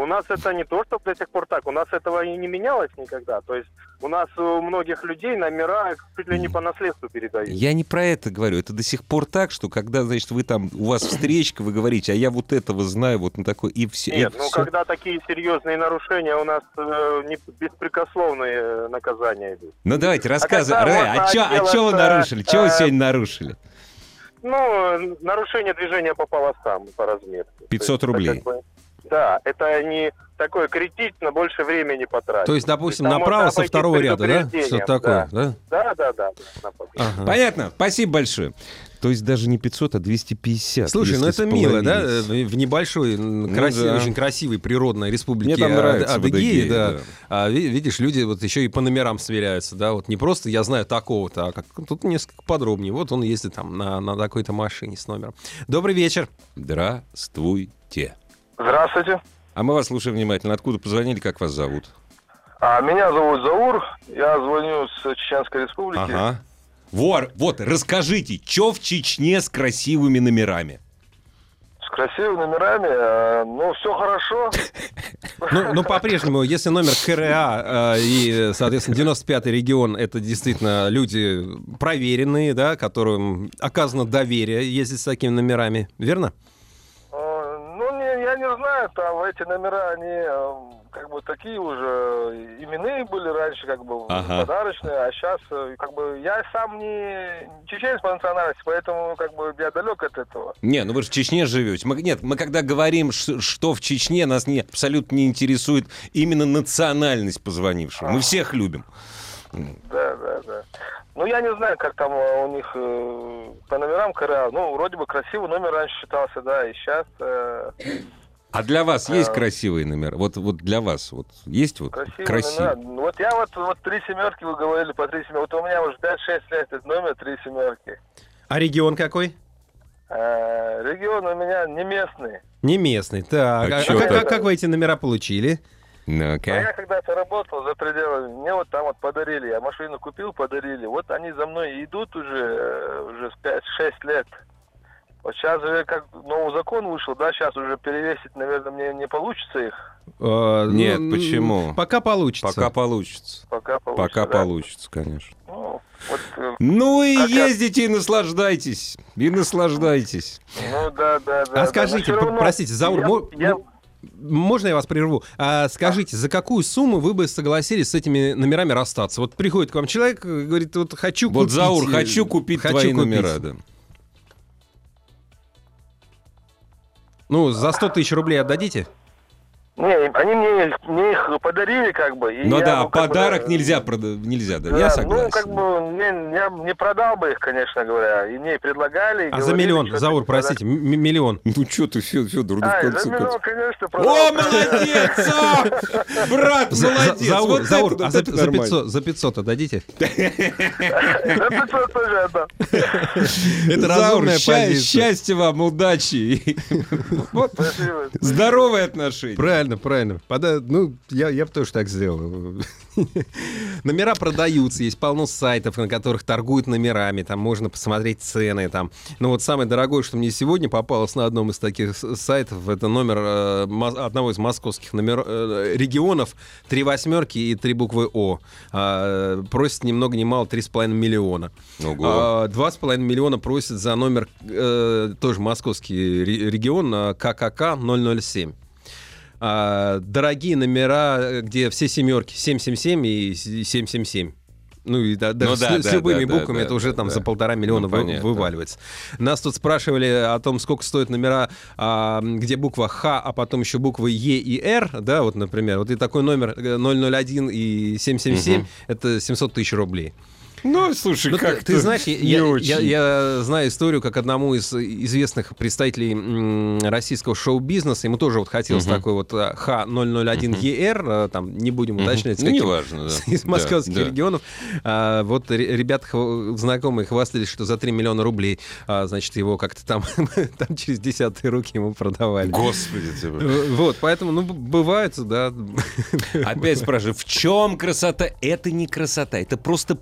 У нас это не то, чтобы до сих пор так, у нас этого и не менялось никогда. То есть у нас у многих людей номера чуть ли не по наследству передают. Я не про это говорю. Это до сих пор так, что когда, значит, вы там, у вас встречка, вы говорите, а я вот этого знаю, вот на такой, и все. Нет, ну когда такие серьезные нарушения, у нас э, не- беспрекословные э, наказания идут. Ну давайте, рассказывай. когда Рэ, можно а чё, а чё вы отделаться, нарушили? Чё вы э, сегодня нарушили? Ну, э, нарушение движения по полосам, по разметке. 500 То есть рублей. как бы- да, это не такое критично, больше времени потратить. То есть, допустим, там направо со второго ряда, да? Что такое, да? Да, да, да. да. Ага. Понятно, спасибо большое. То есть даже не 500, а 250. Слушай, ну это мило, да? сплавились. В небольшой, Ну красивой, да. очень красивой природной республике Мне там А- нравится Адыгее, да. да. А, ви- видишь, люди вот еще и по номерам сверяются, да, вот не просто я знаю такого-то, а как тут несколько подробнее. Вот он ездит там на, на такой-то машине с номером. Добрый вечер. Здравствуйте. Здравствуйте. А мы вас слушаем внимательно. Откуда позвонили, как вас зовут? А, меня зовут Заур, я звоню с Чеченской Республики. Ага. Вор, вот, расскажите, что в Чечне с красивыми номерами? С красивыми номерами, э, ну, все хорошо. Ну, ну, по-прежнему, если номер КРА э, и, соответственно, 95-й регион, это действительно люди проверенные, да, которым оказано доверие ездить с такими номерами, верно? Э, не, знаю, там эти номера, они э, как бы такие уже именные были раньше, как бы Ага. подарочные, а сейчас как бы я сам не чеченец по национальности, поэтому как бы я далек от этого. Не, ну вы же в Чечне живете. Мы, нет, мы когда говорим, что в Чечне, нас не, абсолютно не интересует именно национальность позвонившего. Мы всех любим. Да, да, да. Ну, я не знаю, как там э, у них э, по номерам КРА. Ну, вроде бы красивый номер раньше считался, да, и сейчас э, А для вас есть А. красивые номера? Вот, вот для вас вот есть вот красивый красивые? номер. Ну, Вот я вот, вот три семерки, вы говорили по три семерки. Вот у меня уже 5-6 лет этот номер три семерки. А регион какой? Э, регион у меня не местный. Не местный. Так, А а, чё как, как- как вы эти номера получили? А Ну-ка. я когда-то работал за пределами, мне вот там вот подарили, я машину купил, подарили. Вот они за мной идут уже, э, уже с 5-6 лет. Вот сейчас же как новый закон вышел, да, сейчас уже перевесить, наверное, мне не получится их. Э, Нет, ну, почему? Пока получится. Пока получится. Пока получится. Пока да. получится, конечно. Ну, вот, э, Ну и Как я- ездите и наслаждайтесь. И наслаждайтесь. ну да, да, да. А да. скажите, равно простите, Заур, я- мо- я- можно я вас прерву? А, скажите, за какую сумму вы бы согласились с этими номерами расстаться? Вот приходит к вам человек, э, говорит, вот хочу Вот, купить... Заур, э, хочу купить хочу твои купить. номера, да. Ну, за 100 тысяч рублей отдадите? Не, они мне, мне их подарили, как бы. и Ну я, да, ну, как бы, подарок да, нельзя, прода- нельзя, да, Да, я согласен. Ну, как бы, не, я не продал бы их, конечно говоря. И мне предлагали. А за говорили, миллион, что Заур, простите, м- миллион. Ну что ты, Федор, ну в А, и конце за миллион, концов. конечно, продал. О, молодец! а! Брат, За- за- молодец! Заур, Заур, а за, это за нормально. 500, за 500 отдадите? За 500 тоже отдам. Это разумная позиция. счастья вам, удачи. Здоровые отношения. Правильно, правильно. Пода- Ну, я, я бы тоже так сделал. Номера продаются, есть полно сайтов, на которых торгуют номерами, там можно посмотреть цены. Там. Но вот самое дорогое, что мне сегодня попалось на одном из таких сайтов, это номер э, одного из московских номер, э, регионов, три восьмерки и три буквы О. А, просит ни много ни мало 3,5 миллиона. Ого. А, Два с половиной миллиона просят за номер, э, тоже московский ре- регион, а, ККК 007. А, дорогие номера, э, где все семерки 777 и с- 777. Ну и да, даже Ну с, да, с да, любыми да, да, буквами да, это уже да, там да. за полтора миллиона Ну, вы- понятно. вываливается. Нас тут спрашивали о том, сколько стоят номера, а, где буква Х, а потом еще буквы Е и Р, да, вот, например, вот и такой номер э, 001 и 777, это 700 тысяч рублей. Ну, слушай, Ну, как ты, знаешь, я, я- очень. я- я знаю историю, как одному из известных представителей российского шоу-бизнеса, ему тоже вот хотелось Мгм. такой вот а, Х001ЕР, а, там не будем уточнять, Ну, каким- неважно, да. из Да, московских да. регионов. А, вот ре- ребята хва- знакомые хвастались, что за 3 миллиона рублей, а, значит, его как-то там, там через десятые руки ему продавали. Господи, ты. Э, Вот, поэтому, ну, бывает, да. Опять спрашиваю, в чем красота? Это не красота, это просто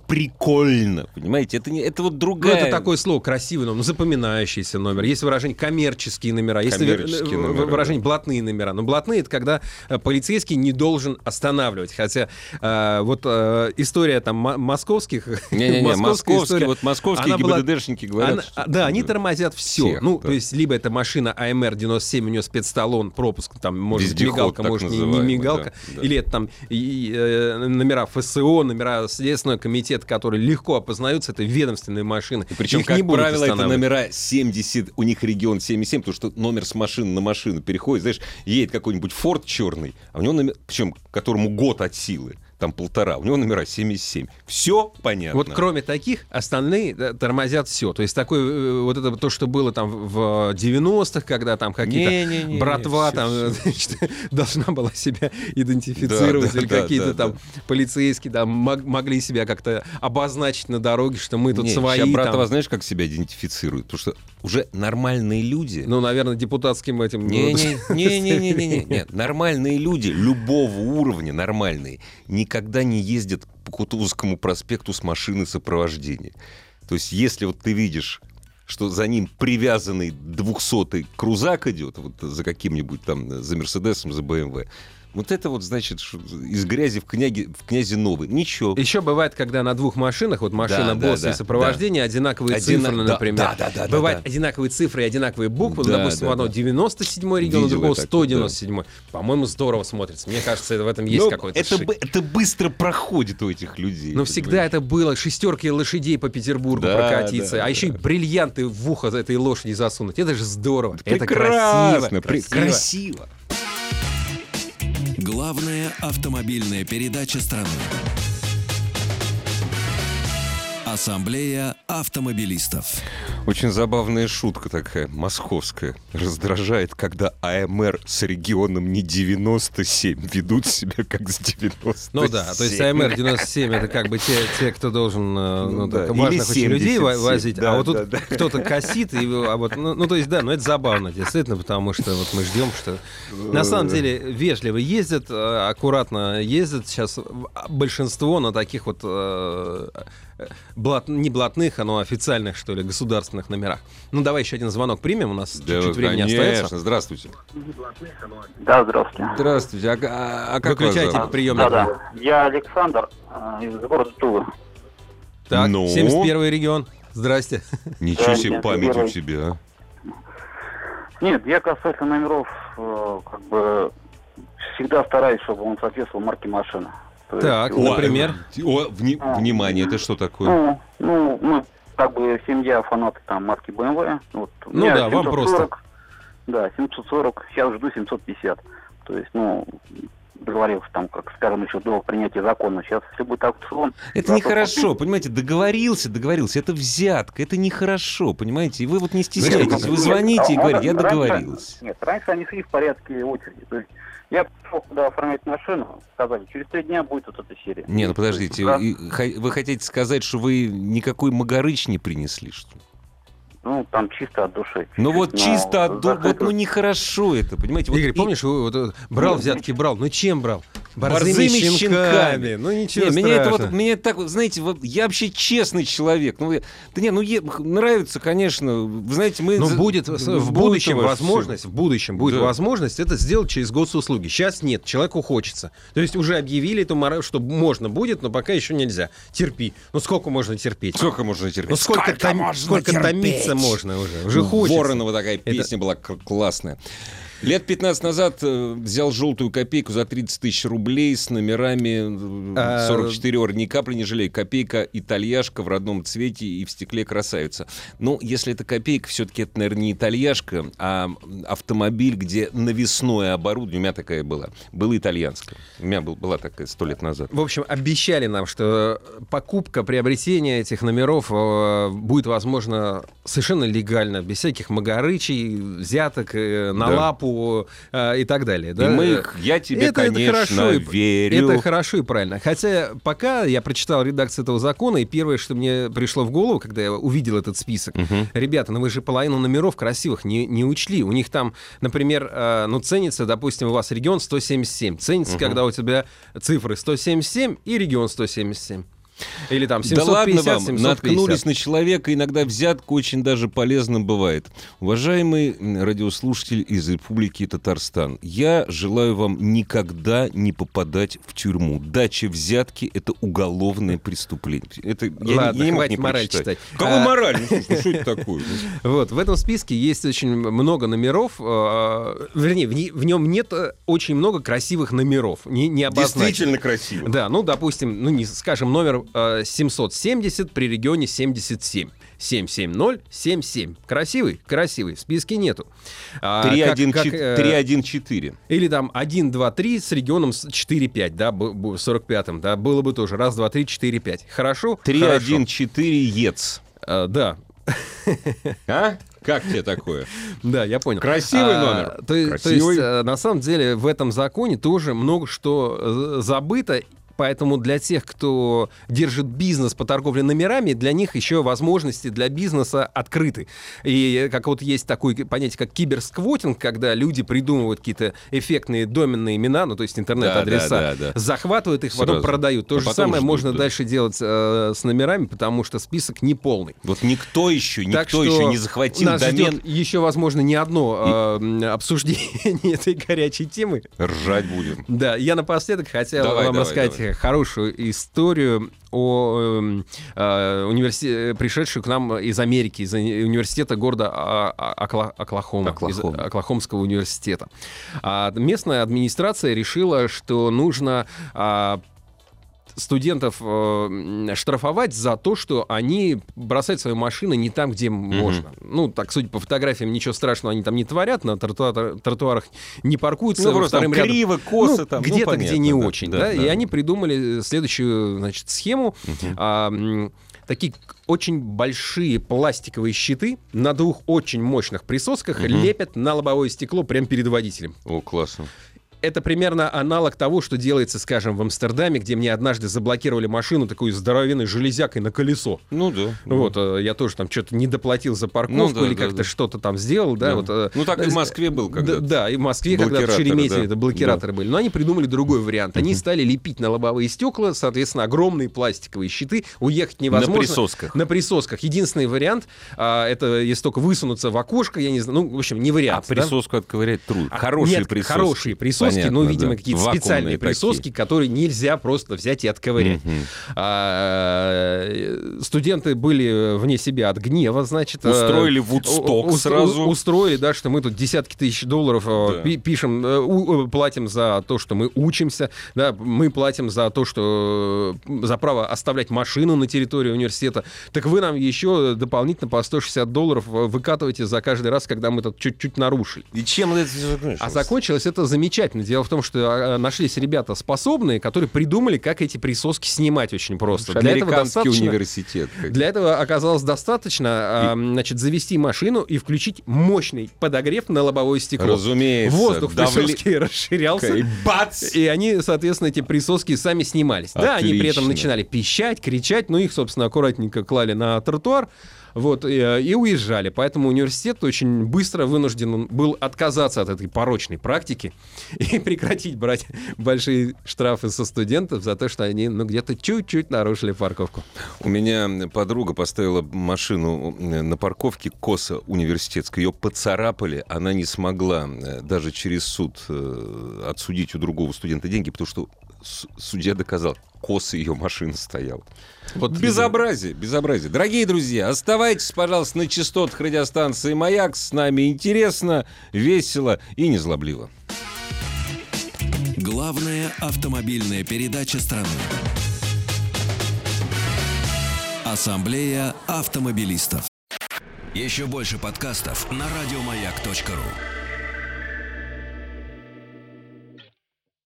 прикольно, понимаете? Это, не, это вот Ну, другая... это такое слово красивый номер, ну, запоминающийся номер. Есть выражение коммерческие номера, есть Коммерческие э, номера, выражение блатные номера. Но блатные это когда э, полицейский не должен останавливать. Хотя э, вот э, история там мо- московских... Не-не-не, московские, история, вот московские она была- ГИБДДшники говорят, она- что- да, они тормозят все. Всех, ну, да. то есть, либо это машина А АМР-97, у нее спецталон, пропуск, там, может, Вездеход, мигалка, может, не, не мигалка. да, да. Или это там и, э, номера ФСО, номера Следственного комитета, которые легко опознаются, это ведомственные машины. И причем, Их как не правило, это номера 70, у них регион 77, потому что номер с машины на машину переходит. Знаешь, едет какой-нибудь Форд черный, а у него номер, причем которому год от силы. Там полтора, у него номера 77. Все понятно. Вот кроме таких, остальные да, тормозят все. То есть такое, э, вот это то, что было там в 90-х, когда там какие-то братва всё, там всё. значит, должна была себя идентифицировать, Да, или да, какие-то там полицейские там мог- могли себя как-то обозначить на дороге, что мы тут Не, свои. братва, там. знаешь, как себя идентифицируют? Потому что уже нормальные люди... Ну, наверное, депутатским этим... Не-не-не-не-не-не. Нет, нормальные люди любого уровня, нормальные, никогда не ездят по Кутузовскому проспекту с машины сопровождения. То есть, если вот ты видишь что за ним привязанный 200-й крузак идет, вот за каким-нибудь там, за Мерседесом, за БМВ, вот это вот, значит, из грязи в, княге, в князе новый. Ничего. Еще бывает, когда на двух машинах, вот машина Да, да, босса да, и сопровождение, одинаковые Одина- цифры, да, например. да, да, да, да, Бывают да. одинаковые цифры и одинаковые буквы. Да, допустим, да, одно да. 97-й регион, у другого я такое, 197-й. По-моему, здорово смотрится. Мне кажется, это- в этом есть Но какой-то это, шик. это быстро проходит у этих людей. Но всегда понимаешь? это было шестерки лошадей по Петербургу Да, прокатиться, да, а еще и да. бриллианты в ухо этой лошади засунуть. Это же здорово. Это Прекрасно, красиво. пре- красиво. красиво. Главная автомобильная передача страны. Ассамблея автомобилистов. Очень забавная шутка такая, московская. Раздражает, когда АМР с регионом не 97 ведут себя как с 97. Ну да, то есть АМР 97 это как бы те, те кто должен э, Ну ну, да, важных очень людей во- 77, возить, да, а вот тут да, да. кто-то косит, и, а вот, ну, ну, то есть да, ну это забавно действительно, потому что вот мы ждем, что на самом деле вежливо ездят, э, аккуратно ездят сейчас в- большинство на таких вот э, блат, не блатных, а ну, официальных, что ли, государственных номерах. Ну, давай еще один звонок примем, у нас Да, чуть-чуть времени конечно. остается. Здравствуйте. Да, здравствуйте. Здравствуйте. А, а- как вас Выключайте зовут? приемник. Да, да. Я Александр э, из города Тулы. Так, Ну? 71 регион. Здрасте. Ничего Да, себе нет, память у первый. тебя. а. Нет, я касательно номеров, э, как бы всегда стараюсь, чтобы он соответствовал марке машины. То есть, Так, вот, например? О, вни- внимание, это что такое? Ну, ну, мы как бы семья фанаты там марки BMW. Вот, Ну да, вам просто. Да, 740, сейчас жду 750. То есть, ну, договорился там, как скажем, еще до принятия закона. Сейчас, если будет аукцион... Это нехорошо, понимаете, договорился, договорился, это взятка, это нехорошо, понимаете, и вы вот не стесняйтесь, вы звоните и А говорите, я раньше- договорился. Нет, раньше они шли в порядке очереди. То есть я пришел, когда оформлять машину, сказали, через три дня будет вот эта серия. Не, ну подождите, Да. вы хотите сказать, что вы никакой магарыч не принесли, что ли? Ну, там чисто от души. Ну вот чисто от ду- вот ну нехорошо это, понимаете? Вот Игорь, и- помнишь, вы вот, брал Ну, взятки, брал. Ну чем брал? Борзыми щенками. Ну ничего Не, меня это страшного. вот, меня это так, вот, знаете, вот я вообще честный человек. Ну, я- да не, ну е- нравится, конечно. Вы знаете, мы Но за- будет в, в будущем возможность, в будущем будет Да. возможность это сделать через госуслуги. Сейчас нет, человеку хочется. То есть уже объявили эту мора- что можно будет, но пока еще нельзя. Терпи. Ну сколько можно терпеть? Сколько можно терпеть? Ну сколько, Сколько том- можно сколько терпеть? томиться можно уже? Уже хочется. Воронова такая песня была классная. Лет 15 назад э, взял желтую копейку за 30 тысяч рублей с номерами э, А, 44 ор. Ни капли не жалею. Копейка итальяшка в родном цвете и в стекле красавица. Ну, если это копейка, все-таки это, наверное, не итальяшка, а автомобиль, где навесное оборудование, у меня такая была, было итальянское. У меня был- была такая сто лет назад. В общем, обещали нам, что покупка, приобретение этих номеров э, будет возможно совершенно легально, без всяких магарычей, взяток, э, на Да. лапу э, и так далее. И да? мы их, я тебе, Это- это конечно, хорошо и- верю. Это хорошо и правильно. Хотя пока я прочитал редакцию этого закона, и первое, что мне пришло в голову, когда я увидел этот список, Мгм. ребята, ну вы же половину номеров красивых не, не учли. У них там, например, э, ну ценится, допустим, у вас регион 177. Ценится, Мгм. когда у тебя цифры 177 и регион 177. Или там Да 750, ладно вам, 750. наткнулись на человека, иногда взятка очень даже полезным бывает. Уважаемый радиослушатель из Республики Татарстан, я желаю вам никогда не попадать в тюрьму. Дача взятки — это уголовное преступление. Это я, Ладно, я не хватит не мораль прочитать. читать. Какую А- мораль? Ну, что это такое? Вот, в этом списке есть очень много номеров, э, вернее, в, не- в нем нет э, очень много красивых номеров, не, не. Действительно красиво. Да, ну, допустим, ну, не, скажем, номер 770 при регионе 77. 77077. Красивый? Красивый. В списке нету. А, как- 314. как, э, 314. Или там 1, 2, 3 с регионом с 4, 5, да, б- б- 45-м, да, было бы тоже. Раз, два, три, четыре, пять. Хорошо? Хорошо. 314 ЕЦ. А, да, А? Как тебе такое? да, я понял. Красивый А, номер. То, есть- то Красивый. есть, э, на самом деле, в этом законе тоже много что э, забыто. Поэтому для тех, кто держит бизнес по торговле номерами, для них еще возможности для бизнеса открыты. И как вот есть такое понятие, как киберсквотинг, когда люди придумывают какие-то эффектные доменные имена, ну то есть интернет-адреса, Да, да, да, да. захватывают их, потом Сразу. продают. То А же потом самое можно да. дальше делать э, с номерами, потому что список не полный. Вот никто еще, никто Так что еще не захватил нас домен. ждет еще, возможно, не одно э, обсуждение этой горячей темы. Ржать будем. Да, я напоследок хотел Давай, вам давай, рассказать давай. Хорошую историю о эм, э, университете, пришедшую к нам из Америки, из уни- университета города А- А- Окла- Оклахома, из Оклахома. Оклахомского университета. А местная администрация решила, что нужно а, студентов э, штрафовать за то, что они бросают свои машины не там, где можно. Ну, так, судя по фотографиям, ничего страшного они там не творят, на тротуа- тротуарах не паркуются. Ну, просто там рядом. криво, косо Ну, там. ну, где-то, где понятно, не да, очень, да, да, и да. они придумали следующую, значит, схему. А, м, такие очень большие пластиковые щиты на двух очень мощных присосках лепят на лобовое стекло прямо перед водителем. О, классно. Это примерно аналог того, что делается, скажем, в Амстердаме, где мне однажды заблокировали машину такой здоровенной железякой на колесо. Ну да. Вот, э, я тоже там что-то не доплатил за парковку Ну да, или да, как-то да. что-то там сделал, да, Да. вот. э, Ну, так и в э, Москве был да, когда-то. Да, и в Москве когда-то в Шереметьеве да. это блокираторы были. Но они придумали другой вариант. Они стали лепить на лобовые стекла, соответственно, огромные пластиковые щиты. Уехать невозможно. На присосках. На присосках. Единственный вариант, а, это если только высунуться в окошко, я не знаю, ну, в общем, не А вариант. да? присоску отковырять трудно. А, Хорошие нет, присоски. Хорошие присоски, Понятно, но, видимо, да. какие-то Вакуумные специальные такие. присоски, которые нельзя просто взять и отковырять. Мгм. А, э, студенты были вне себя от гнева, значит. э, Устроили Вудсток у- сразу. Устроили, да, что мы тут десятки тысяч долларов э, Да. пи- пишем, у- платим за то, что мы учимся, да, мы платим за то, что за право оставлять машину на территории университета. Так вы нам еще дополнительно по 160 долларов выкатываете за каждый раз, когда мы тут чуть-чуть нарушили. И чем это закончилось? А закончилось это замечательно. Дело в том, что а, нашлись ребята способные, которые придумали, как эти присоски снимать очень просто. Для этого, достаточно, университет. как- для этого оказалось достаточно а, значит, завести машину и включить мощный подогрев на лобовое стекло. Разумеется. Воздух в давли- присоске расширялся. И бац! И они, соответственно, эти присоски сами снимались. Да, они при этом Отлично. начинали пищать, кричать, но их, собственно, аккуратненько клали на тротуар. Вот, и, э, и уезжали. Поэтому университет очень быстро вынужден был отказаться от этой порочной практики и прекратить брать большие штрафы со студентов за то, что они ну, где-то чуть-чуть нарушили парковку. У меня подруга поставила машину э, на парковке косо университетской. Ее поцарапали, она не смогла э, даже через суд отсудить у другого студента деньги, потому что судья доказал, косо ее машина стояла. Вот Безобразие, безобразие. Дорогие друзья, оставайтесь, пожалуйста, на частотах радиостанции «Маяк». С нами интересно, весело и незлобливо. Главная автомобильная передача страны. Ассамблея автомобилистов. Еще больше подкастов на радиомаяк.ру.